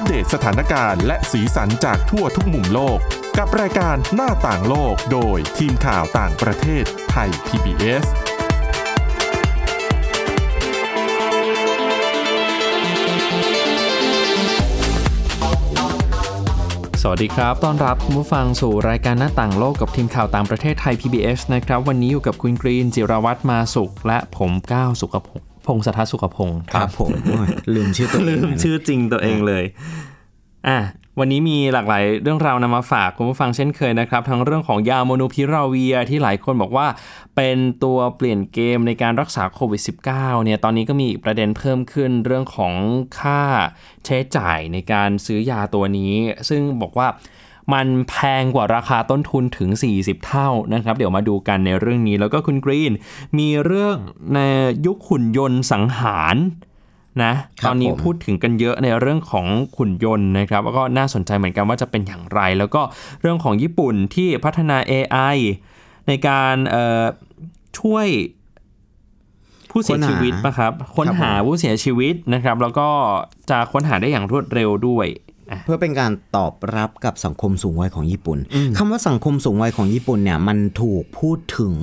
อัปเดตสถานการณ์และสีสันจากทั่วทุกมุมโลก กับรายการหน้าต่างโลกโดยทีมข่าวต่างประเทศไทย PBS สวัสดีครับ ต้อนรับคุณผู้ฟังสู่รายการหน้าต่างโลกกับทีมข่าวต่างประเทศไทย PBS นะครับ วันนี้อยู่กับคุณกรีน จิรวัตรมาสุข และผมก้าวสุขพงศ์พ งศธรสุขพงศ์ครับผมโอ้ยลืมชื่อตัวเองลืมนะชื่อจริงตัวเองเลยอะวันนี้มีหลากหลายเรื่องราวนำมาฝากคุณผู้ฟังเช่นเคยนะครับ ทั้งเรื่องของยาโมโนพิราเวียที่หลายคนบอกว่า เป็นตัวเปลี่ยนเกมในการรักษาโควิด -19 เนี่ยตอนนี้ก็มีอีกประเด็นเพิ่มขึ้นเรื่องของค่าใช้จ่ายในการซื้อยาตัวนี้ ซึ่งบอกว่า มันแพงกว่าราคาต้นทุนถึง 40 เท่านะครับ เดี๋ยวมาดูกันในเรื่องนี้แล้วก็คุณกรีน มีเรื่องในยุคหุ่นยนต์สังหารนะครัตบอนนี้ผมพูดถึงกันเยอะในเรื่องของขุนยนต์นะครับแล้วก็น่าสนใจเหมือนกันว่าจะเป็นอย่างไร แล้วก็เรื่องของญี่ปุ่นที่พัฒนา AI ในการเอ่อช่วยผู้เสียชีวิตปะครับ ค้นหาผู้เสียชีวิตนะครับ แล้วก็จะค้นหาได้อย่างรวดเร็วด้วย เพื่อเป็นการตอบรับกับสังคมสูงวัยของญี่ปุ่นคำว่าสังคมสูงวัยของญี่ปุ่นเนี่ย มันถูกพูดถึง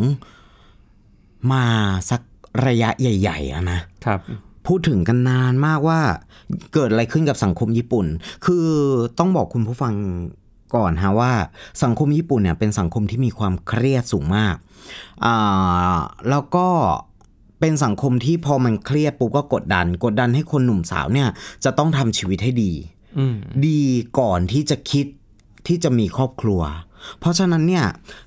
มาสักระยะใหญ่ๆอะนะครับพูดถึงกันนานมากว่าเกิดอะไรขึ้นกับสังคมญี่ปุ่น คือต้องบอกคุณผู้ฟังก่อนฮะว่าสังคมญี่ปุ่นเนี่ยเป็นสังคมที่มีความเครียดสูงมากอ่าแล้วก็เป็นสังคมที่พอมันเครียดปุ๊บก็กดดัน กดดันให้คนหนุ่มสาวเนี่ยจะต้องทำชีวิตให้ดีอืม ดีก่อนที่จะคิดที่จะมีครอบครัว เพราะฉะนั้นเนี่ย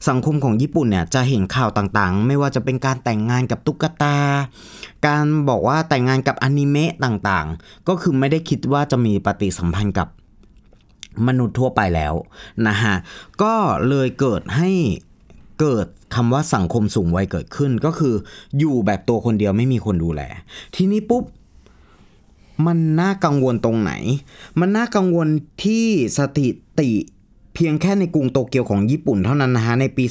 สังคมของญี่ปุ่นเนี่ยจะเห็นข่าวต่างๆ ไม่ว่าจะเป็นการแต่งงานกับตุ๊กตา การบอกว่าแต่งงานกับอนิเมะต่างๆ ก็คือไม่ได้คิดว่าจะมีปฏิสัมพันธ์กับมนุษย์ทั่วไปแล้วนะฮะ ก็เลยเกิดให้เกิดคำว่าสังคมสูงวัยเกิดขึ้น ก็คืออยู่แบบตัวคนเดียวไม่มีคนดูแล ทีนี้ปุ๊บ มันน่ากังวลตรงไหน มันน่ากังวลที่สถิติเพียงแค่ในกรุงโตเกียวของญี่ปุ่นเท่านั้นนะฮะในปี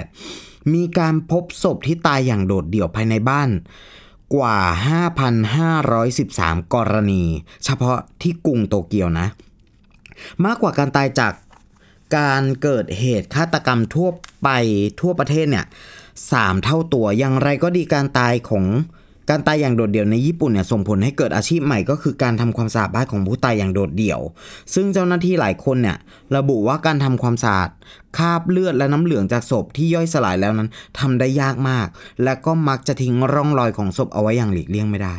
2018 มีการพบศพที่ตายอย่างโดดเดี่ยวภายในบ้านกว่า 5,513 กรณี เฉพาะที่กรุงโตเกียวนะ มากกว่าการตายจากการเกิดเหตุฆาตกรรมทั่วไปทั่วประเทศเนี่ยสามเท่าตัวอย่างไรก็ดีการตายของ การตายอย่างโดดเดี่ยวในญี่ปุ่นเนี่ยส่งผลให้เกิดอาชีพใหม่ก็คือการทำความสะอาดบ้านของผู้ตายอย่างโดดเดี่ยว ซึ่งเจ้าหน้าที่หลายคนเนี่ยระบุว่าการทำความสะอาดคราบเลือดและน้ำเหลืองจากศพที่ย่อยสลายแล้วนั้นทำได้ยากมาก และก็มักจะทิ้งร่องรอยของศพเอาไว้อย่างหลีกเลี่ยงไม่ได้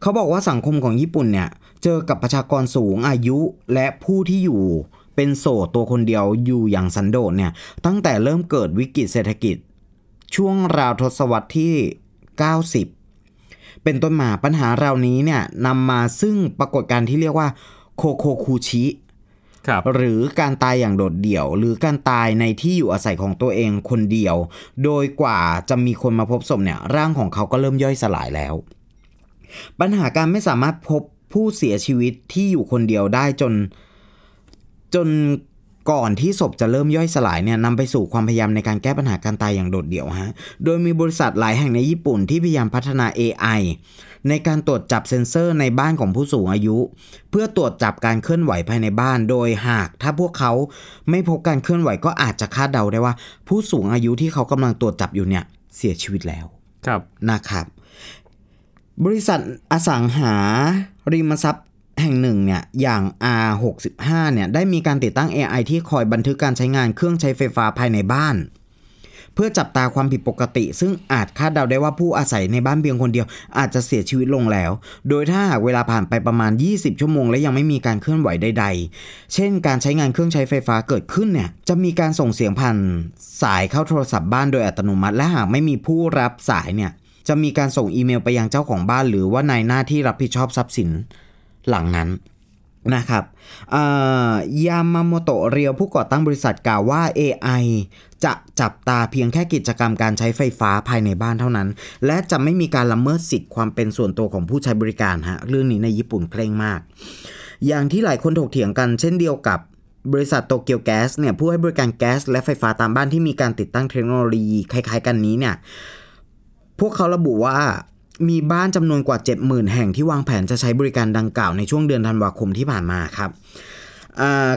เขาบอกว่าสังคมของญี่ปุ่นเนี่ยเจอกับประชากรสูงอายุและผู้ที่อยู่เป็นโสดตัวคนเดียวอยู่อย่างสันโดษเนี่ยตั้งแต่เริ่มเกิดวิกฤตเศรษฐกิจ ช่วงราวทศวรรษที่ 90 เป็นต้นมาปัญหาเหล่านี้เนี่ยนำมาซึ่งปรากฏการณ์ที่เรียกว่าโคโคคูชิครับหรือการตายอย่างโดดเดี่ยว หรือการตายในที่อยู่อาศัยของตัวเองคนเดียว โดยกว่าจะมีคนมาพบศพเนี่ยร่างของเขาก็เริ่มย่อยสลายแล้ว ปัญหาการไม่สามารถพบผู้เสียชีวิตที่อยู่คนเดียวได้จน จน ก่อนที่ศพจะเริ่มย่อยสลายเนี่ยนำไปสู่ความพยายามในการแก้ปัญหาการตายอย่างโดดเดี่ยวฮะ โดยมีบริษัทหลายแห่งในญี่ปุ่นที่พยายามพัฒนา AI ในการตรวจจับเซ็นเซอร์ในบ้านของผู้สูงอายุ เพื่อตรวจจับการเคลื่อนไหวภายในบ้าน โดยหากถ้าพวกเขาไม่พบการเคลื่อนไหวก็อาจจะคาดเดาได้ว่า ผู้สูงอายุที่เขากำลังตรวจจับอยู่เนี่ยเสียชีวิตแล้วครับนะครับ บริษัทอสังหาริมทรัพย์ แห่งหนึ่งเนี่ยอย่าง R65 เนี่ยได้มีการติดตั้ง AI ที่คอยบันทึกการใช้งานเครื่องใช้ไฟฟ้าภายในบ้าน เพื่อจับตาความผิดปกติ ซึ่งอาจคาดเดาได้ว่าผู้อาศัยในบ้านเพียงคนเดียว อาจจะเสียชีวิตลงแล้ว โดยถ้าหากเวลาผ่านไปประมาณ 20 ชั่วโมงและยังไม่มีการเคลื่อนไหวใด ๆ เช่น การใช้งานเครื่องใช้ไฟฟ้าเกิดขึ้นเนี่ยจะมีการส่งเสียงผ่านสายเข้าโทรศัพท์บ้านโดยอัตโนมัติ และหากไม่มีผู้รับสายเนี่ยจะมีการส่งอีเมลไปยังเจ้าของบ้าน หรือว่านายหน้าที่รับผิดชอบทรัพย์สิน หลังนั้นนะครับยามาโมโตะเรียวผู้ก่อตั้งบริษัทกล่าวว่า AI จะจับตาเพียงแค่กิจกรรมการใช้ไฟฟ้าภายในบ้านเท่านั้น และจะไม่มีการละเมิดสิทธิ์ความเป็นส่วนตัวของผู้ใช้บริการฮะเรื่องนี้ในญี่ปุ่นเคร่งมาก อย่างที่หลายคนถกเถียงกันเช่นเดียวกับบริษัทโตเกียวแก๊สเนี่ยผู้ให้บริการแก๊สและไฟฟ้าตามบ้านที่มีการติดตั้งเทคโนโลยีคล้ายๆ กันนี้เนี่ยพวกเขาระบุว่า มีบ้านจำนวนกว่า 70,000 แห่งที่วางแผนจะใช้บริการดังกล่าวในช่วงเดือนธันวาคมที่ผ่านมาครับ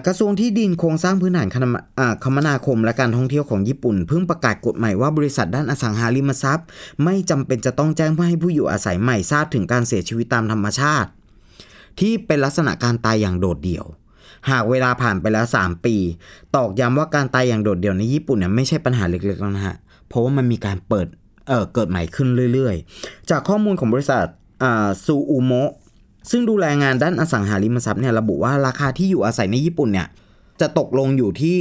กระทรวงที่ดินโครงสร้างพื้นฐานคมนาคมและการท่องเที่ยวของญี่ปุ่น เพิ่งประกาศกฎใหม่ว่าบริษัทด้านอสังหาริมทรัพย์ ไม่จำเป็นจะต้องแจ้งเพื่อให้ผู้อยู่อาศัยใหม่ทราบถึงการเสียชีวิตตามธรรมชาติ ที่เป็นลักษณะการตายอย่างโดดเดี่ยว หากเวลาผ่านไปแล้ว 3 ปี ตอกย้ำว่าการตายอย่างโดดเดี่ยวในญี่ปุ่นเนี่ยไม่ใช่ปัญหาเล็กๆแล้วนะฮะเพราะว่ามันมีการเปิด เอ่อเกิดใหม่ขึ้นเรื่อยๆ จากข้อมูลของบริษัทอ่าซูอุโมะซึ่งดูแลงานด้านอสังหาริมทรัพย์เนี่ยระบุว่าราคาที่อยู่อาศัยในญี่ปุ่นเนี่ยจะตกลงอยู่ที่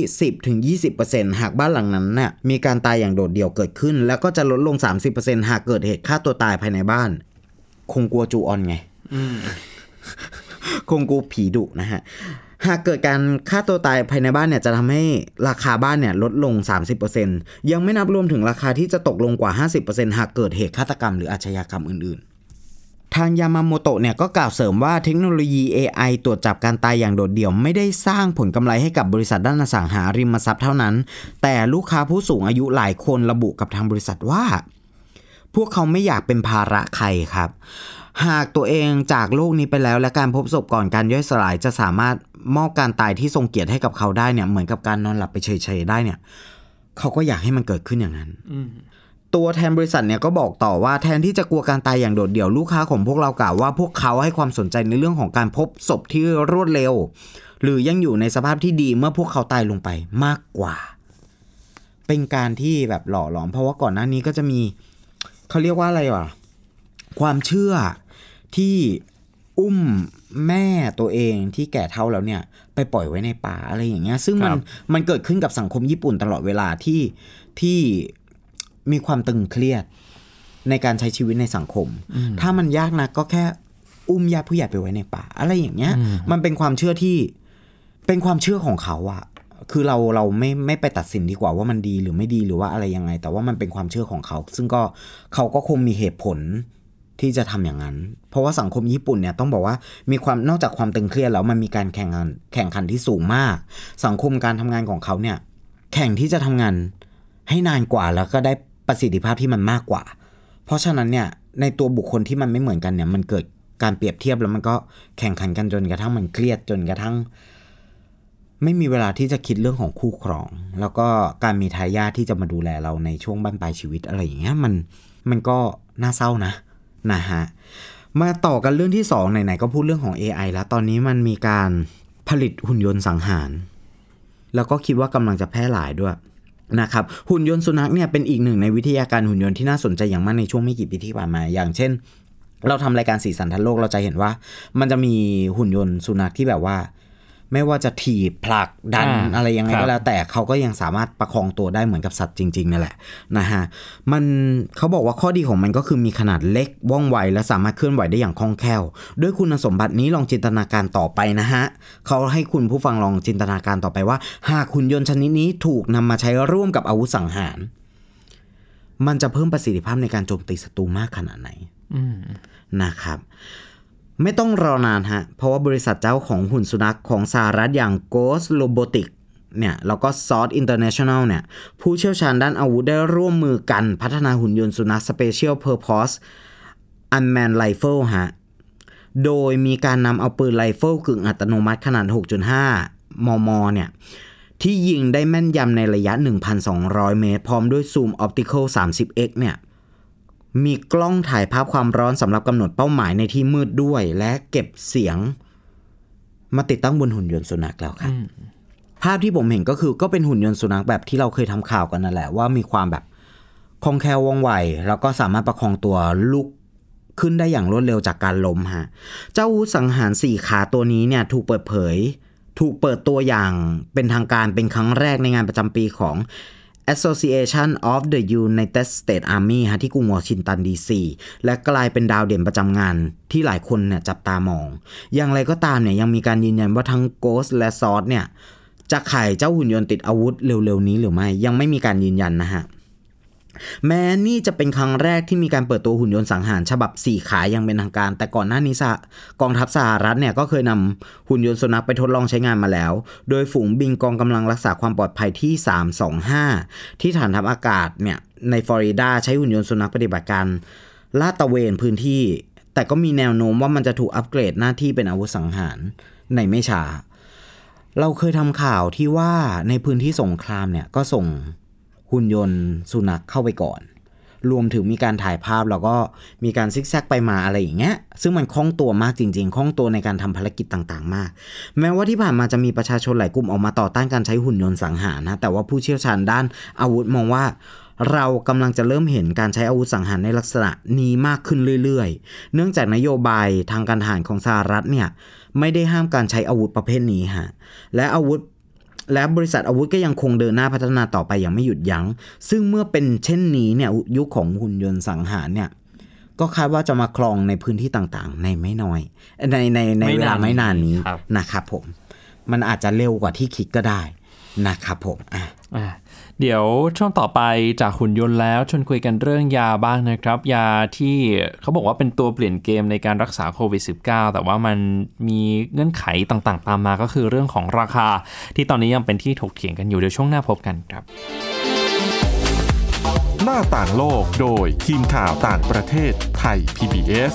10-20%หากบ้านหลังนั้นเนี่ยมีการตายอย่างโดดเดี่ยวเกิดขึ้น แล้วก็จะลดลง 30%หากเกิดเหตุฆ่าตัวตายภายในบ้าน คงกลัวจูออนไงคงกลัวผีดุนะฮะ หากเกิดการฆ่าตัวตายภายในบ้านเนี่ยจะทำให้ราคาบ้านเนี่ยลดลง 30%ยังไม่นับรวมถึงราคาที่จะตกลงกว่า 50%หากเกิดเหตุฆาตกรรมหรืออาชญากรรมอื่น ๆ ทางยามาโมโตะเนี่ยก็กล่าวเสริมว่าเทคโนโลยี AI ตรวจจับการตายอย่างโดดเดี่ยวไม่ได้สร้างผลกำไรให้กับบริษัทด้านอสังหาริมทรัพย์เท่านั้น แต่ลูกค้าผู้สูงอายุหลายคนระบุกับทางบริษัทว่า พวกเขาไม่อยากเป็นภาระใครครับหากตัวเองจากโลกนี้ไปแล้วและการพบศพก่อนการย่อยสลายจะสามารถ มอบการตายที่ทรงเกียรติให้กับเขาได้เนี่ยเหมือนกับการนอนหลับไปเฉยๆได้เนี่ยเขาก็อยากให้มันเกิดขึ้นอย่างนั้นตัวแทนบริษัทเนี่ยก็บอกต่อว่าแทนที่จะกลัวการตายอย่างโดดเดี่ยวลูกค้าของพวกเรากล่าวว่าพวกเขาให้ความสนใจในเรื่องของการพบศพที่รวดเร็ว หรือยังอยู่ในสภาพที่ดีเมื่อพวกเขาตายลงไปมากกว่า เป็นการที่แบบหล่อหลอมเพราะว่าก่อนหน้านี้ก็จะมีเขาเรียกว่าอะไรวะความเชื่อที่อุ้ม แม่ตัวเองที่แก่เท่าแล้วเนี่ย ไปปล่อยไว้ในป่าอะไรอย่างเงี้ย ซึ่งมันครับมันเกิดขึ้นกับสังคมญี่ปุ่นตลอดเวลาที่ที่มีความตึงเครียดในการใช้ชีวิตในสังคม ถ้ามันยากนะก็แค่อุ้มญาติผู้ใหญ่ไปไว้ในป่า อะไรอย่างเงี้ย มันเป็นความเชื่อที่เป็นความเชื่อของเขาอะคือเราเราไม่ไม่ไปตัดสินดีกว่าว่ามันดีหรือไม่ดีหรือว่าอะไรยังไง แต่ว่ามันเป็นความเชื่อของเขา ซึ่งก็เขาก็คงมีเหตุผล ที่จะทำอย่างนั้น เพราะว่าสังคมญี่ปุ่นเนี่ยต้องบอกว่ามีความนอกจากความตึงเครียดแล้วมันมีการแข่งขันแข่งขันที่สูงมาก สังคมการทำงานของเขาเนี่ยแข่งที่จะทำงานให้นานกว่าแล้วก็ได้ประสิทธิภาพที่มันมากกว่า เพราะฉะนั้นเนี่ยในตัวบุคคลที่มันไม่เหมือนกันเนี่ยมันเกิดการเปรียบเทียบแล้วมันก็แข่งขันกันจนกระทั่งมันเครียดจนกระทั่ง ไม่มีเวลาที่จะคิดเรื่องของคู่ครอง แล้วก็การมีทายาทที่จะมาดูแลเราในช่วงบั้นปลายชีวิตอะไรอย่างเงี้ยมันมันก็น่าเศร้านะ นะฮะมาต่อกันเรื่องที่สองไหนๆก็พูดเรื่องของ AI แล้ว ตอนนี้มันมีการผลิตหุ่นยนต์สังหาร แล้วก็คิดว่ากำลังจะแพร่หลายด้วยนะครับหุ่นยนต์สุนัขเนี่ยเป็นอีกหนึ่งในวิทยาการหุ่นยนต์ที่น่าสนใจอย่างมากในช่วงไม่กี่ปีที่ผ่านมา อย่างเช่น เราทำรายการสีสันทันโลกเราจะเห็นว่า มันจะมีหุ่นยนต์สุนัขที่แบบว่า ไม่ว่าจะถีบผลักดันอ่าอะไรยังไงครัก็บแล้วแต่เขาก็ยังสามารถประคองตัวได้เหมือนกับสัตว์จริงๆนั่นแหละนะฮะมันเขาบอกว่าข้อดีของมันก็คือมีขนาดเล็กว่องไว และสามารถเคลื่อนไหวได้อย่างคล่องแคล่ว ด้วยคุณสมบัตินี้ลองจินตนาการต่อไปนะฮะเขาให้คุณผู้ฟังลองจินตนาการต่อไปว่า หากหุ่นยนต์ชนิดนี้ถูกนำมาใช้ร่วมกับอาวุธสังหาร มันจะเพิ่มประสิทธิภาพในการโจมตีศัตรูมากขนาดไหนนะครับ ไม่ต้องรอนานฮะ เพราะว่าบริษัทเจ้าของหุ่นสุนัขของสหรัฐอย่าง Ghost Robotics เนี่ยแล้วก็ s o r t International เนี่ยผู้เชี่ยวชาญด้านอาวุธได้ร่วมมือกันพัฒนาหุ่นยนต์สุนัข Special Purpose Unmanned Rifle ฮะ โดยมีการนำเอาปืนไรเฟิลกึ่งอัตโนมัติขนาด 6.5 มม เนี่ยที่ยิงได้แม่นยำในระยะ 1,200 เมตร พร้อมด้วยซูมออปติคอล 30x เนี่ย มีกล้องถ่ายภาพความร้อนสำหรับกำหนดเป้าหมายในที่มืดด้วย และเก็บเสียง มาติดตั้งบนหุ่นยนต์สุนัขแล้วครับภาพที่ผมเห็นก็คือก็เป็นหุ่นยนต์สุนัขแบบที่เราเคยทำข่าวกันนั่นแหละว่ามีความแบบคล่องแคล่วว่องไว แล้วก็สามารถประคองตัวลุกขึ้นได้อย่างรวดเร็วจากการล้มฮะ เจ้าอาวุธสังหารสี่ขาตัวนี้เนี่ยถูกเปิดเผย ถูกเปิดตัวอย่างเป็นทางการเป็นครั้งแรกในงานประจำปีของ Association of the United States Army ฮะที่กรุงวอชิงตันดีซีและกลายเป็นดาวเด่นประจำงานที่หลายคนเนี่ยจับตามอง อย่างไรก็ตามเนี่ยยังมีการยืนยันว่าทั้ง Ghost และ s o r d เนี่ยจะขายเจ้าหุ่นยนต์ติดอาวุธเร็วๆนี้หรือไม่ ยังไม่มีการยืนยันนะฮะ แม้นี่จะเป็นครั้งแรกที่มีการเปิดตัวหุ่นยนต์สังหารฉบับ 4 ขาอย่างเป็นทางการ แต่ก่อนหน้านี้สกองทัพสหรัฐเนี่ยก็เคยนำหุ่นยนต์สุนัขไปทดลองใช้งานมาแล้ว โดยฝูงบินกองกำลังรักษาความปลอดภัยที่ 325 ที่ฐานทัพอากาศเนี่ยในฟลอริดาใช้หุ่นยนต์สุนัขปฏิบัติการลาดตระเวนพื้นที่ แต่ก็มีแนวโน้มว่ามันจะถูกอัปเกรดหน้าที่เป็นอาวุธสังหารในไม่ช้าเราเคยทำข่าวที่ว่าในพื้นที่สงครามเนี่ยก็ส่ง หุ่นยนต์สุนัขเข้าไปก่อน รวมถึงมีการถ่ายภาพแล้วก็มีการซิกแซกไปมาอะไรอย่างเงี้ย ซึ่งมันคล่องตัวมากจริง ๆ คล่องตัวในการทำภารกิจต่างๆ มาก แม้ว่าที่ผ่านมาจะมีประชาชนหลายกลุ่มออกมาต่อต้านการใช้หุ่นยนต์สังหารนะ แต่ว่าผู้เชี่ยวชาญด้านอาวุธมองว่าเรากำลังจะเริ่มเห็นการใช้อาวุธสังหารในลักษณะนี้มากขึ้นเรื่อยๆ เนื่องจากนโยบายทางการทหารของสหรัฐเนี่ยไม่ได้ห้ามการใช้อาวุธประเภทนี้ฮะ และอาวุธ และบริษัทอาวุธก็ยังคงเดินหน้าพัฒนาต่อไปอย่างไม่หยุดยัง้ง ซึ่งเมื่อเป็นเช่นนี้เนี่ยยุคของหุ่นยนต์สังหารเนี่ยก็คาดว่าจะมาครองในพื้นที่ต่างๆ ในไม่น้อย ในในในไม่เวลานานไม่นานนี้ครับนะครับผม มันอาจจะเร็วกว่าที่คิดก็ได้นะครับผมอะอะ เดี๋ยวช่วงต่อไปจากหุ่นยนต์แล้วชวนคุยกันเรื่องยาบ้างนะครับ ยาที่เขาบอกว่าเป็นตัวเปลี่ยนเกมในการรักษาโควิด -19 แต่ว่ามันมีเงื่อนไขต่างๆ ตามมาก็คือเรื่องของราคา ที่ตอนนี้ยังเป็นที่ถกเถียงกันอยู่เดี๋ยวช่วงหน้าพบกันครับ หน้าต่างโลกโดยทีมข่าวต่างประเทศไทย PBS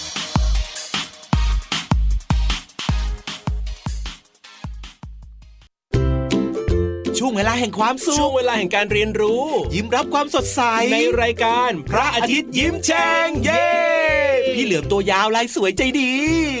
่ วงเวลาแห่งความสุขช่วงเวลาแห่งการเรียนรู้ ยิ้มรับความสดใส ในรายการ พระอาทิตย์ยิ้มแฉ่งเย้ พี่เหลือมตัวยาวลายสวยใจดีพี่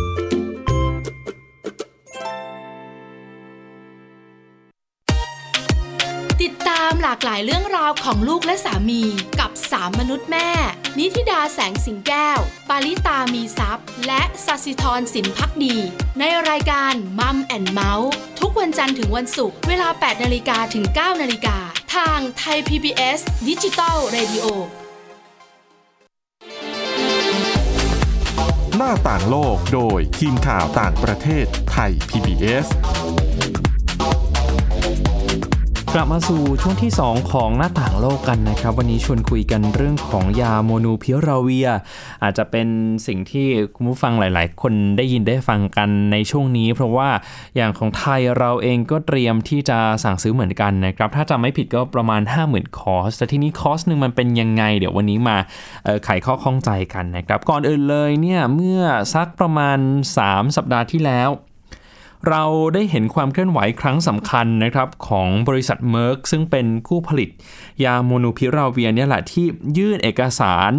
หลากหลายเรื่องราวของลูกและสามีกับสามมนุษย์แม่ นิธิดาแสงสิงแก้ว ปาริตามีซัพ์และสัสิธรสินพักดี ในรายการ Mom and Mouth ทุกวันจันทร์ถึงวันศุกร์เวลา 8 นาฬิกาถึง 9 นาฬิกา ทางไทย PBS Digital Radio หน้าต่างโลกโดยทีมข่าวต่างประเทศไทย PBS กลับมาสู่ช่วงที่ 2 ของหน้าต่างโลกกันนะครับ วันนี้ชวนคุยกันเรื่องของยาโมลนูพิราเวียร์ อาจจะเป็นสิ่งที่คุณผู้ฟังหลาย ๆ คนได้ยินได้ฟังกันในช่วงนี้ เพราะว่าอย่างของไทยเราเองก็เตรียมที่จะสั่งซื้อเหมือนกันนะครับ ถ้าจำไม่ผิดก็ประมาณ 50,000 คอร์ส แต่ที่นี้คอร์สหนึ่งมันเป็นยังไง เดี๋ยววันนี้มาไขข้อข้องใจกันนะครับ ก่อนอื่นเลยเนี่ยเมื่อสักประมาณ 3 สัปดาห์ที่แล้ว เราได้เห็นความเคลื่อนไหวครั้งสำคัญนะครับของบริษัทเมอร์กซึ่งเป็นผู้ผลิต ยาโมนูพิราเวียเนี่ยแหละที่ยื่นเอกสาร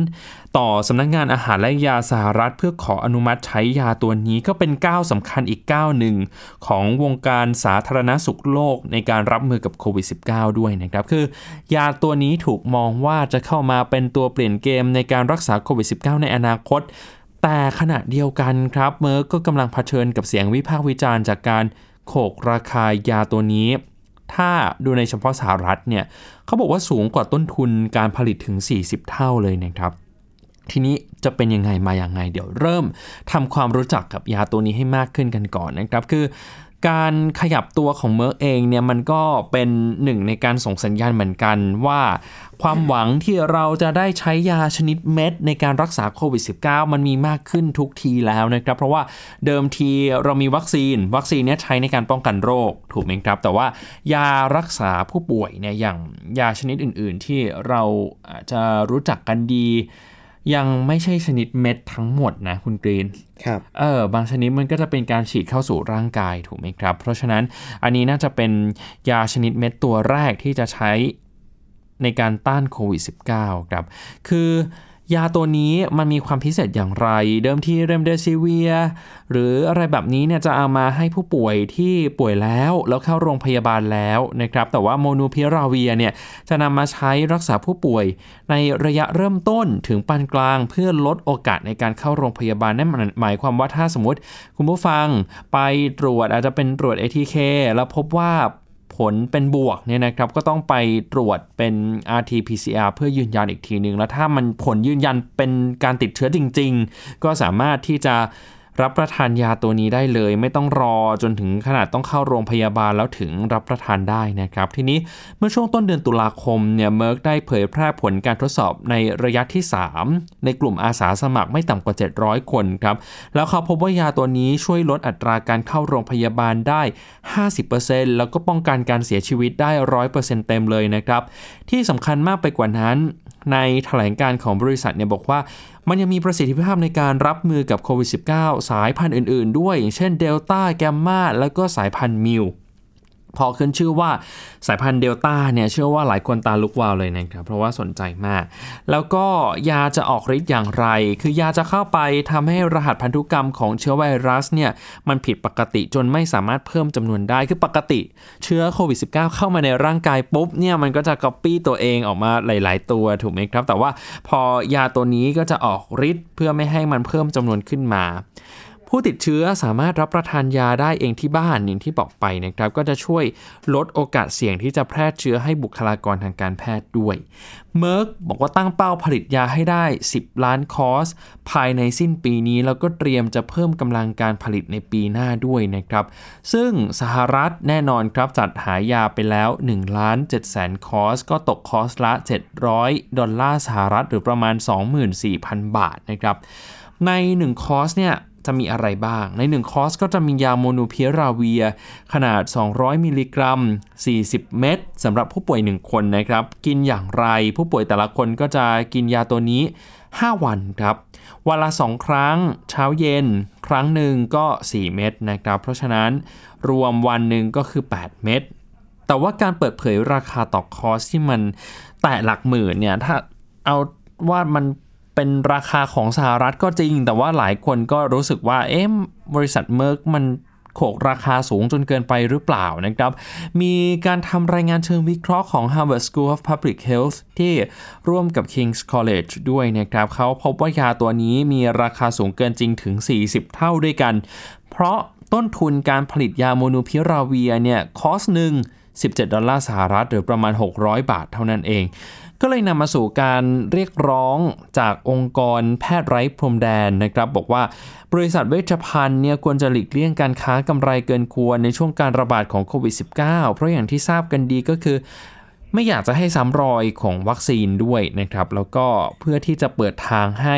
ต่อสำนักงานอาหารและยาสหรัฐ เพื่อขออนุมัติใช้ยาตัวนี้ก็เป็นก้าวสำคัญอีกก้าวหนึ่ง ของวงการสาธารณสุขโลกในการรับมือกับโควิด -19 ด้วยนะครับคือยาตัวนี้ถูกมองว่าจะเข้ามาเป็นตัวเปลี่ยนเกมในการรักษาโควิด -19 ในอนาคต แต่ขณะเดียวกันครับเมอร์ก็กำลังเผชิญกับเสียงวิพากษ์วิจารณ์จากการโขกราคายาตัวนี้ ถ้าดูในเฉพาะสหรัฐเนี่ยเขาบอกว่าสูงกว่าต้นทุนการผลิตถึง 40 เท่าเลยนะครับ ทีนี้จะเป็นยังไงมาอย่างไง เดี๋ยวเริ่มทำความรู้จักกับยาตัวนี้ให้มากขึ้นกันก่อนนะครับ คือ การขยับตัวของเมอร์เองเนี่ยมันก็เป็นหนึ่งในการส่งสัญญาณเหมือนกันว่า ความหวังที่เราจะได้ใช้ยาชนิดเม็ดในการรักษาโควิด -19 มันมีมากขึ้นทุกทีแล้วนะครับ เพราะว่าเดิมทีเรามีวัคซีน วัคซีนเนี้ยใช้ในการป้องกันโรคถูกไหมครับ แต่ว่ายารักษาผู้ป่วยเนี่ยอย่างยาชนิดอื่น ๆ ที่เราอาจจะรู้จักกันดี ยังไม่ใช่ชนิดเม็ดทั้งหมดนะคุณกรีนครับเออบางชนิดมันก็จะเป็นการฉีดเข้าสู่ร่างกายถูกไหมครับ เพราะฉะนั้นอันนี้น่าจะเป็นยาชนิดเม็ดตัวแรกที่จะใช้ในการต้านโควิด -19 ครับ คือ ยาตัวนี้มันมีความพิเศษอย่างไร เดิมที่เรมเดซิเวีย หรืออะไรแบบนี้เนี่ยจะเอามาให้ผู้ป่วยที่ป่วยแล้วแล้วเข้าโรงพยาบาลแล้วนะครับ แต่ว่าโมนูพิราเวียเนี่ยจะนำมาใช้รักษาผู้ป่วยในระยะเริ่มต้นถึงปานกลาง เพื่อลดโอกาสในการเข้าโรงพยาบาลนั่นหมายความว่าถ้าสมมติ คุณผู้ฟังไปตรวจอาจจะเป็นตรวจ ATK แล้วพบว่า ลเป็นบวกเนี่ยนะครับก็ต้องไปตรวจเป็น RT-PCR เพื่อยืนยันอีกทีหนึ่งแล้วถ้ามันผลยืนยันเป็นการติดเชื้อจริง ๆ ก็สามารถที่จะ รับประทานยาตัวนี้ได้เลย ไม่ต้องรอจนถึงขนาดต้องเข้าโรงพยาบาลแล้วถึงรับประทานได้นะครับ ทีนี้เมื่อช่วงต้นเดือนตุลาคมเนี่ยเมอร์กได้เผยแพร่ผลการทดสอบในระยะที่ 3 ในกลุ่มอาสาสมัครไม่ต่ำกว่า 700 คนครับ แล้วเขาพบว่ายาตัวนี้ช่วยลดอัตราการเข้าโรงพยาบาลได้ 50%แล้วก็ป้องกันการเสียชีวิตได้ 100%เต็มเลยนะครับ ที่สำคัญมากไปกว่านั้น ในแถลงการของบริษัทเนี่ยบอกว่า มันยังมีประสิทธิภาพในการรับมือกับโควิด -19 สายพันธุ์อื่น ๆ ด้วย อย่างเช่นเดลต้าแกมมาแล้วก็สายพันธุ์มิว พอขึ้นชื่อว่าสายพันธุ์เดลต้าเนี่ยเชื่อว่าหลายคนตาลุกวาวเลยนะครับเพราะว่าสนใจมาก แล้วก็ยาจะออกฤทธิ์อย่างไร คือยาจะเข้าไปทำให้รหัสพันธุกรรมของเชื้อไวรัสเนี่ยมันผิดปกติจนไม่สามารถเพิ่มจำนวนได้คือปกติ เชื้อโควิด -19 เข้ามาในร่างกายปุ๊บเนี่ยมันก็จะก๊อปปี้ตัวเองออกมาหลาย ๆ ตัวถูกไหมครับ แต่ว่าพอยาตัวนี้ก็จะออกฤทธิ์เพื่อไม่ให้มันเพิ่มจำนวนขึ้นมา ผู้ติดเชื้อสามารถรับประทานยาได้เองที่บ้านอย่างที่บอกไปนะครับ ก็จะช่วยลดโอกาสเสี่ยงที่จะแพร่เชื้อให้บุคลากรทางการแพทย์ด้วยเมอร์กบอกว่าตั้งเป้าผลิตยาให้ได้ 10 ล้านคอร์สภายในสิ้นปีนี้ แล้วก็เตรียมจะเพิ่มกำลังการผลิตในปีหน้าด้วยนะครับ ซึ่งสหรัฐแน่นอนครับจัดหายาไปแล้ว1ล้าน7แสนคอร์สก็ตกคอร์สละ 700 ดอลลาร์สหรัฐ หรือประมาณ 24,000 บาทนะครับใน 1 คอร์สเนี่ย จะมีอะไรบ้าง ใน 1 คอร์สก็จะมียาโมลนูพิราเวียร์ ขนาด 200 มิลลิกรัม 40 เม็ดสำหรับผู้ป่วย 1 คนนะครับ กินอย่างไรผู้ป่วยแต่ละคนก็จะกินยาตัวนี้ 5 วันครับ วันละ 2 ครั้งเช้าเย็น ครั้งหนึ่งก็ 4 เม็ดนะครับ เพราะฉะนั้นรวมวันหนึ่งก็คือ 8 เม็ดแต่ว่าการเปิดเผยราคาต่อคอร์สที่มันแตะหลักหมื่นเนี่ยถ้าเอาว่ามัน เป็นราคาของสหรัฐก็จริง แต่ว่าหลายคนก็รู้สึกว่าเอ๊ะบริษัทเมอร์กมันโขกราคาสูงจนเกินไปหรือเปล่านะครับ มีการทำรายงานเชิงวิเคราะห์ของ Harvard School of Public Health ที่ร่วมกับ King's College ด้วยนะครับ เขาพบว่ายาตัวนี้มีราคาสูงเกินจริงถึง 40 เท่าด้วยกัน เพราะต้นทุนการผลิตยาโมนูพิราเวียเนี่ย คอสหนึ่ง17 ดอลลาร์สหรัฐหรือประมาณ 600 บาทเท่านั้นเอง ก็เลยนำมาสู่การเรียกร้องจากองค์กรแพทย์ไร้พรมแดนนะครับ บอกว่าบริษัทเวชภัณฑ์เนี่ยควรจะหลีกเลี่ยงการค้ากำไรเกินควรในช่วงการระบาดของโควิด -19 เพราะอย่างที่ทราบกันดีก็คือ ไม่อยากจะให้ซ้ำรอยของวัคซีนด้วยนะครับ แล้วก็เพื่อที่จะเปิดทางให้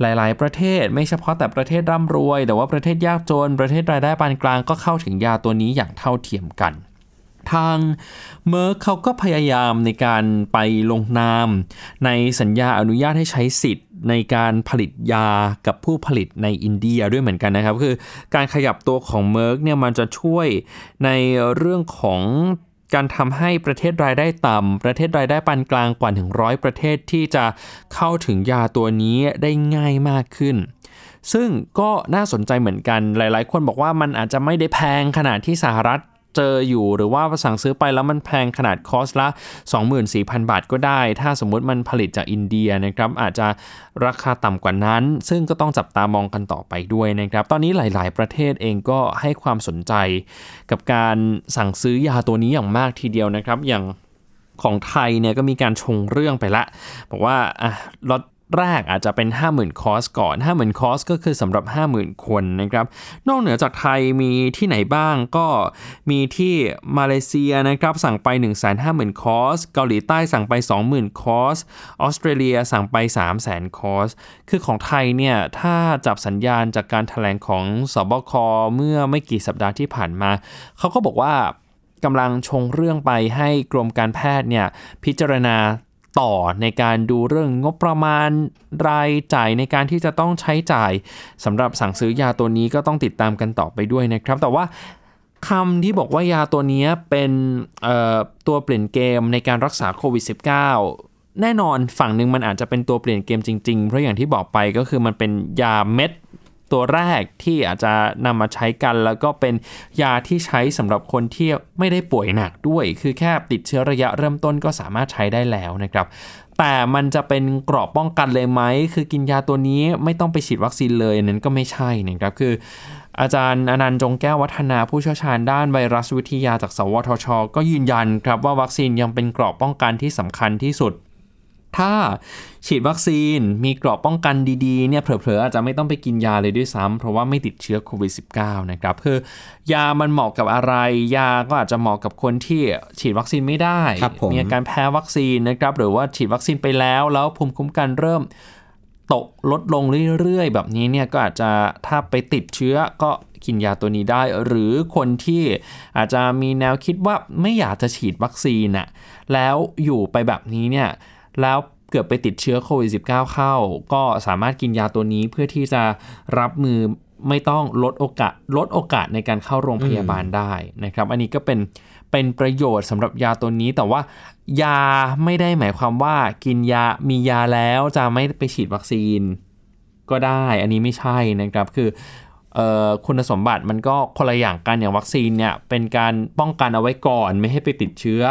หลาย ๆ ประเทศ ไม่เฉพาะแต่ประเทศร่ำรวย แต่ว่าประเทศยากจน ประเทศรายได้ปานกลางก็เข้าถึงยาตัวนี้อย่างเท่าเทียมกัน ทางเมอร์เขาก็พยายามในการไปลงนาม ในสัญญาอนุญาตให้ใช้สิทธิ์ ในการผลิตยากับผู้ผลิตในอินเดียด้วยเหมือนกันนะครับ คือการขยับตัวของเมอร์กเนี่ยมันจะช่วยในเรื่องของการทำให้ประเทศรายได้ต่ำ ประเทศรายได้ปานกลางกว่าถึงร้อยประเทศที่จะเข้าถึงยาตัวนี้ได้ง่ายมากขึ้น ซึ่งก็น่าสนใจเหมือนกัน หลาย ๆ คนบอกว่ามันอาจจะไม่ได้แพงขนาดที่สหรัฐ เจออยู่หรือว่าสั่งซื้อไปแล้วมันแพงขนาดคอร์สละ 24,000 บาทก็ได้ ถ้าสมมุติมันผลิตจากอินเดียนะครับอาจจะราคาต่ำกว่านั้น ซึ่งก็ต้องจับตามองกันต่อไปด้วยนะครับ ตอนนี้หลาย ๆ ประเทศเองก็ให้ความสนใจกับการสั่งซื้อยาตัวนี้อย่างมากทีเดียวนะครับอย่างของไทยเนี่ยก็มีการชงเรื่องไปละ บอกว่าอะลด แรกอาจจะเป็น 50,000 คอร์สก่อน 50,000 คอร์สก็คือสำหรับ 50,000 คนนะครับ นอกเหนือจากไทยมีที่ไหนบ้างก็มีที่มาเลเซียนะครับสั่งไป 150,000 คอร์ส เกาหลีใต้สั่งไป 20,000 คอร์ส ออสเตรเลียสั่งไป 300,000 คอร์ส คือของไทยเนี่ย ถ้าจับสัญญาณจากการถแถลงของสบคเมื่อไม่กี่สัปดาห์ที่ผ่านมา เขาก็บอกว่ากำลังชงเรื่องไปให้กรมการแพทย์เนี่ยพิจารณา ต่อในการดูเรื่องงบประมาณรายจ่ายในการที่จะต้องใช้จ่ายสำหรับสั่งซื้อยาตัวนี้ก็ต้องติดตามกันต่อไปด้วยนะครับ แต่ว่าคำที่บอกว่ายาตัวนี้เป็นตัวเปลี่ยนเกมในการรักษาโควิด -19 แน่นอนฝั่งหนึ่งมันอาจจะเป็นตัวเปลี่ยนเกมจริงๆ เพราะอย่างที่บอกไปก็คือมันเป็นยาเม็ด ตัวแรกที่อาจจะนำมาใช้กันแล้วก็เป็นยาที่ใช้สำหรับคนที่ไม่ได้ป่วยหนักด้วย คือแค่ติดเชื้อระยะเริ่มต้นก็สามารถใช้ได้แล้วนะครับแต่มันจะเป็นกรอบป้องกันเลยไหม คือกินยาตัวนี้ไม่ต้องไปฉีดวัคซีนเลยนั้นก็ไม่ใช่นะครับ คืออาจารย์อนันต์จงแก้ววัฒนาผู้เชี่ยวชาญด้านไวรัสวิทยาจากสวทช ก็ยืนยันครับว่าวัคซีนยังเป็นกรอบป้องกันที่สำคัญที่สุด ถ้าฉีดวัคซีนมีกรอบป้องกันดีๆเนี่ยเผลอๆอาจจะไม่ต้องไปกินยาเลยด้วยซ้ำเพราะว่าไม่ติดเชื้อโควิด -19 นะครับคือยามันเหมาะกับอะไร ยาก็อาจจะเหมาะกับคนที่ฉีดวัคซีนไม่ได้ มีอาการแพ้วัคซีนนะครับหรือว่าฉีดวัคซีนไปแล้ว แล้วภูมิคุ้มกันเริ่มตกลดลงเรื่อยๆ แบบนี้เนี่ยก็อาจจะถ้าไปติดเชื้อก็กินยาตัวนี้ได้ หรือคนที่อาจจะมีแนวคิดว่าไม่อยากจะฉีดวัคซีนน่ะแล้วอยู่ไปแบบนี้เนี่ย แล้วเกิดไปติดเชื้อโควิด -19 เข้า ก็สามารถกินยาตัวนี้เพื่อที่จะรับมือไม่ต้องลดโอกาสลดโอกาสในการเข้าโรงพยาบาลได้นะครับ อันนี้ก็เป็นเป็นประโยชน์สำหรับยาตัวนี้ แต่ว่ายาไม่ได้หมายความว่ากินยามียาแล้วจะไม่ไปฉีดวัคซีนก็ได้ อันนี้ไม่ใช่นะครับคือคุณสมบัติมันก็คนละอย่างกันอย่างวัคซีนเนี่ยเป็นการป้องกันเอาไว้ก่อนไม่ให้ไปติดเชื้อ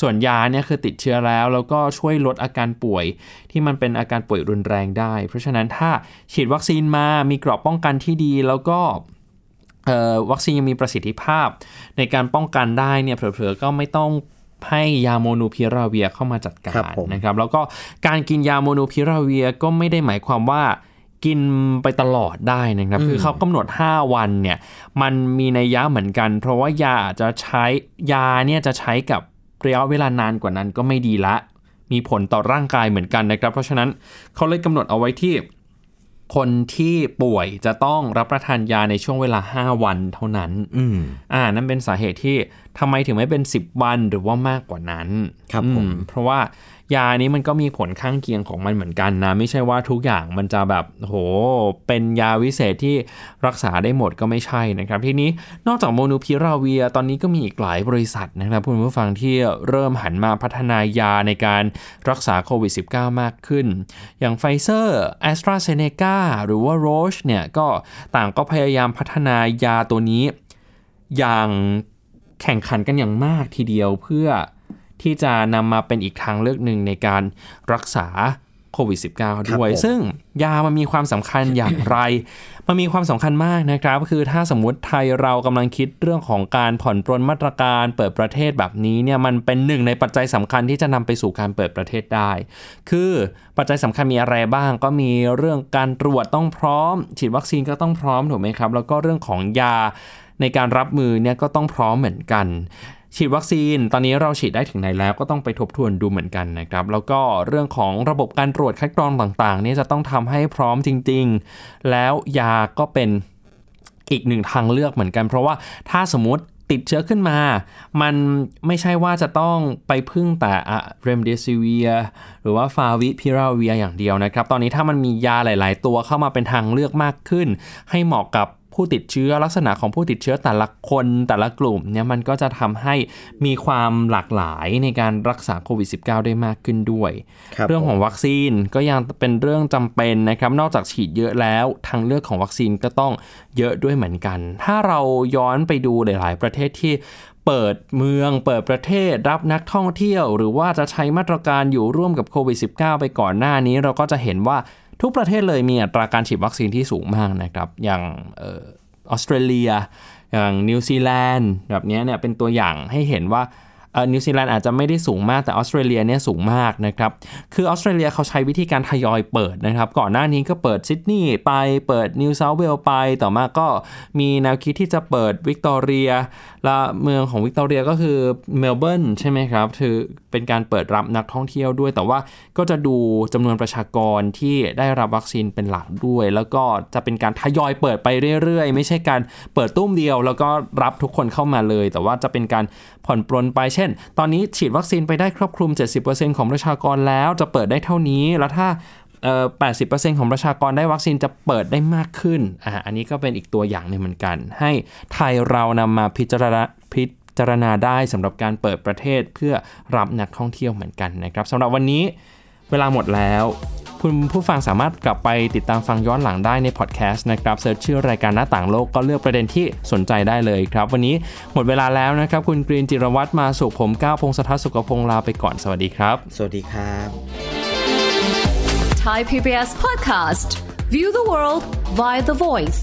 ส่วนยาเนี่ยคือติดเชื้อแล้ว แล้วก็ช่วยลดอาการป่วย ที่มันเป็นอาการป่วยรุนแรงได้ เพราะฉะนั้นถ้าฉีดวัคซีนมามีกรอบป้องกันที่ดีแล้วก็วัคซีนยังมีประสิทธิภาพ ในการป้องกันได้เนี่ยเผลอๆก็ไม่ต้องให้ยาโมนูพิราเวียเข้ามาจัดการนะครับ แล้วก็การกินยาโมนูพิราเวียก็ไม่ได้หมายความว่ากินไปตลอดได้นะครับ คือเขากำหนด 5 วันเนี่ยมันมีในยะเหมือนกัน เพราะว่ายาจะใช้ยาเนี่ยจะใช้กับ ระยะเวลานานกว่านั้นก็ไม่ดีละ มีผลต่อร่างกายเหมือนกันนะครับ เพราะฉะนั้นเขาเลยกำหนดเอาไว้ที่ คนที่ป่วยจะต้องรับประทานยาในช่วงเวลา 5 วันเท่านั้น อืมอ่า นั่นเป็นสาเหตุที่ทำไมถึงไม่เป็น 10 วันหรือว่ามากกว่านั้นครับผมเพราะว่า ยานี้มันก็มีผลข้างเคียงของมันเหมือนกันนะ ไม่ใช่ว่าทุกอย่างมันจะแบบโหเป็นยาวิเศษที่รักษาได้หมดก็ไม่ใช่นะครับ ทีนี้นอกจากโมนูพิราเวีย ตอนนี้ก็มีอีกหลายบริษัทนะครับคุณผู้ฟังที่เริ่มหันมาพัฒนายาในการรักษาโควิด -19 มากขึ้น อย่างไฟเซอร์แอสตราเซเนกาหรือว่าโรชเนี่ยก็ต่างก็พยายามพัฒนายาตัวนี้ อย่างแข่งขันกันอย่างมากทีเดียวเพื่อ ที่จะนำมาเป็นอีกทางเลือกหนึ่งในการรักษาโควิด -19 ด้วย ซึ่งยามันมีความสำคัญอย่างไร มันมีความสำคัญมากนะครับ คือถ้าสมมุติไทยเรากำลังคิดเรื่องของการผ่อนปรนมาตรการเปิดประเทศแบบนี้เนี่ย มันเป็นหนึ่งในปัจจัยสำคัญที่จะนำไปสู่การเปิดประเทศได้ คือปัจจัยสำคัญมีอะไรบ้าง ก็มีเรื่องการตรวจต้องพร้อม ฉีดวัคซีนก็ต้องพร้อมถูกไหมครับ แล้วก็เรื่องของยาในการรับมือเนี่ยก็ต้องพร้อมเหมือนกันฉีดวัคซีนตอนนี้เราฉีดได้ถึงไหนแล้วก็ต้องไปทบทวนดูเหมือนกันนะครับ แล้วก็เรื่องของระบบการตรวจคัดกรองต่างๆนี่จะต้องทำให้พร้อมจริง ๆ แล้วยาก็เป็นอีกหนึ่งทางเลือกเหมือนกัน เพราะว่าถ้าสมมติติดเชื้อขึ้นมา มันไม่ใช่ว่าจะต้องไปพึ่งแต่อะเรมเดซิเวียหรือว่าฟาวิพิราเวียอย่างเดียวนะครับ ตอนนี้ถ้ามันมียาหลาย ๆ ตัวเข้ามาเป็นทางเลือกมากขึ้น ให้เหมาะกับ ผู้ติดเชื้อลักษณะของผู้ติดเชื้อแต่ละคนแต่ละกลุ่มเนี่ยมันก็จะทำให้มีความหลากหลายในการรักษาโควิด -19 ได้มากขึ้นด้วยรเรื่องของวัคซีนก็ยังเป็นเรื่องจำเป็นนะครับ นอกจากฉีดเยอะแล้วทางเลือกของวัคซีนก็ต้องเยอะด้วยเหมือนกัน ถ้าเราย้อนไปดูหลาย ๆ ประเทศที่เปิดเมืองเปิดประเทศรับนักท่องเที่ยว หรือว่าจะใช้มาตรการอยู่ร่วมกับโควิด -19 ไปก่อนหน้านี้เราก็จะเห็นว่า ทุกประเทศเลยมีอัตราการฉีดวัคซีนที่สูงมากนะครับ อย่างออสเตรเลีย อย่างนิวซีแลนด์แบบนี้เนี่ยเป็นตัวอย่างให้เห็นว่า นิวซีแลนด์อาจจะไม่ได้สูงมากแต่ออสเตรเลียเนี่ยสูงมากนะครับ คือออสเตรเลียเขาใช้วิธีการทยอยเปิดนะครับ ก่อนหน้านี้ก็เปิดซิดนีย์ไปเปิดนิวเซาท์เวลส์ไป ต่อมาก็มีแนวคิดที่จะเปิดวิกตอเรียและเมืองของวิกตอเรียก็คือเมลเบิร์นใช่ไหมครับคือเป็นการเปิดรับนักท่องเที่ยวด้วย แต่ว่าก็จะดูจำนวนประชากรที่ได้รับวัคซีนเป็นหลักด้วย แล้วก็จะเป็นการทยอยเปิดไปเรื่อยๆ ไม่ใช่การเปิดตู้มเดียว แล้วก็รับทุกคนเข้ามาเลย แต่ว่าจะเป็นการผ่อนปลนไปเช่นตอนนี้ฉีดวัคซีนไปได้ครอบคลุม 70%ของประชากรแล้วจะเปิดได้เท่านี้ แล้วถ้าเอ่อ80%ของประชากรได้วัคซีนจะเปิดได้มากขึ้นอ่าอันนี้ก็เป็นอีกตัวอย่างหนึ่งเหมือนกัน ให้ไทยเรานำมาพิจารณาพิจารณาได้สำหรับการเปิดประเทศเพื่อรับนักท่องเที่ยวเหมือนกันนะครับสำหรับวันนี้เวลาหมดแล้ว คุณผู้ฟังสามารถกลับไปติดตามฟังย้อนหลังได้ในพอดแคสต์นะครับเซิร์ชชื่อรายการหน้าต่างโลกก็เลือกประเด็นที่สนใจได้เลยครับ วันนี้หมดเวลาแล้วนะครับ คุณกรีนจิรวัตรมาสุขผมก้าวพงศธรสุขพงษ์ลาไปก่อนสวัสดีครับ สวัสดีครับ Thai PBS podcast. View the world via the voice.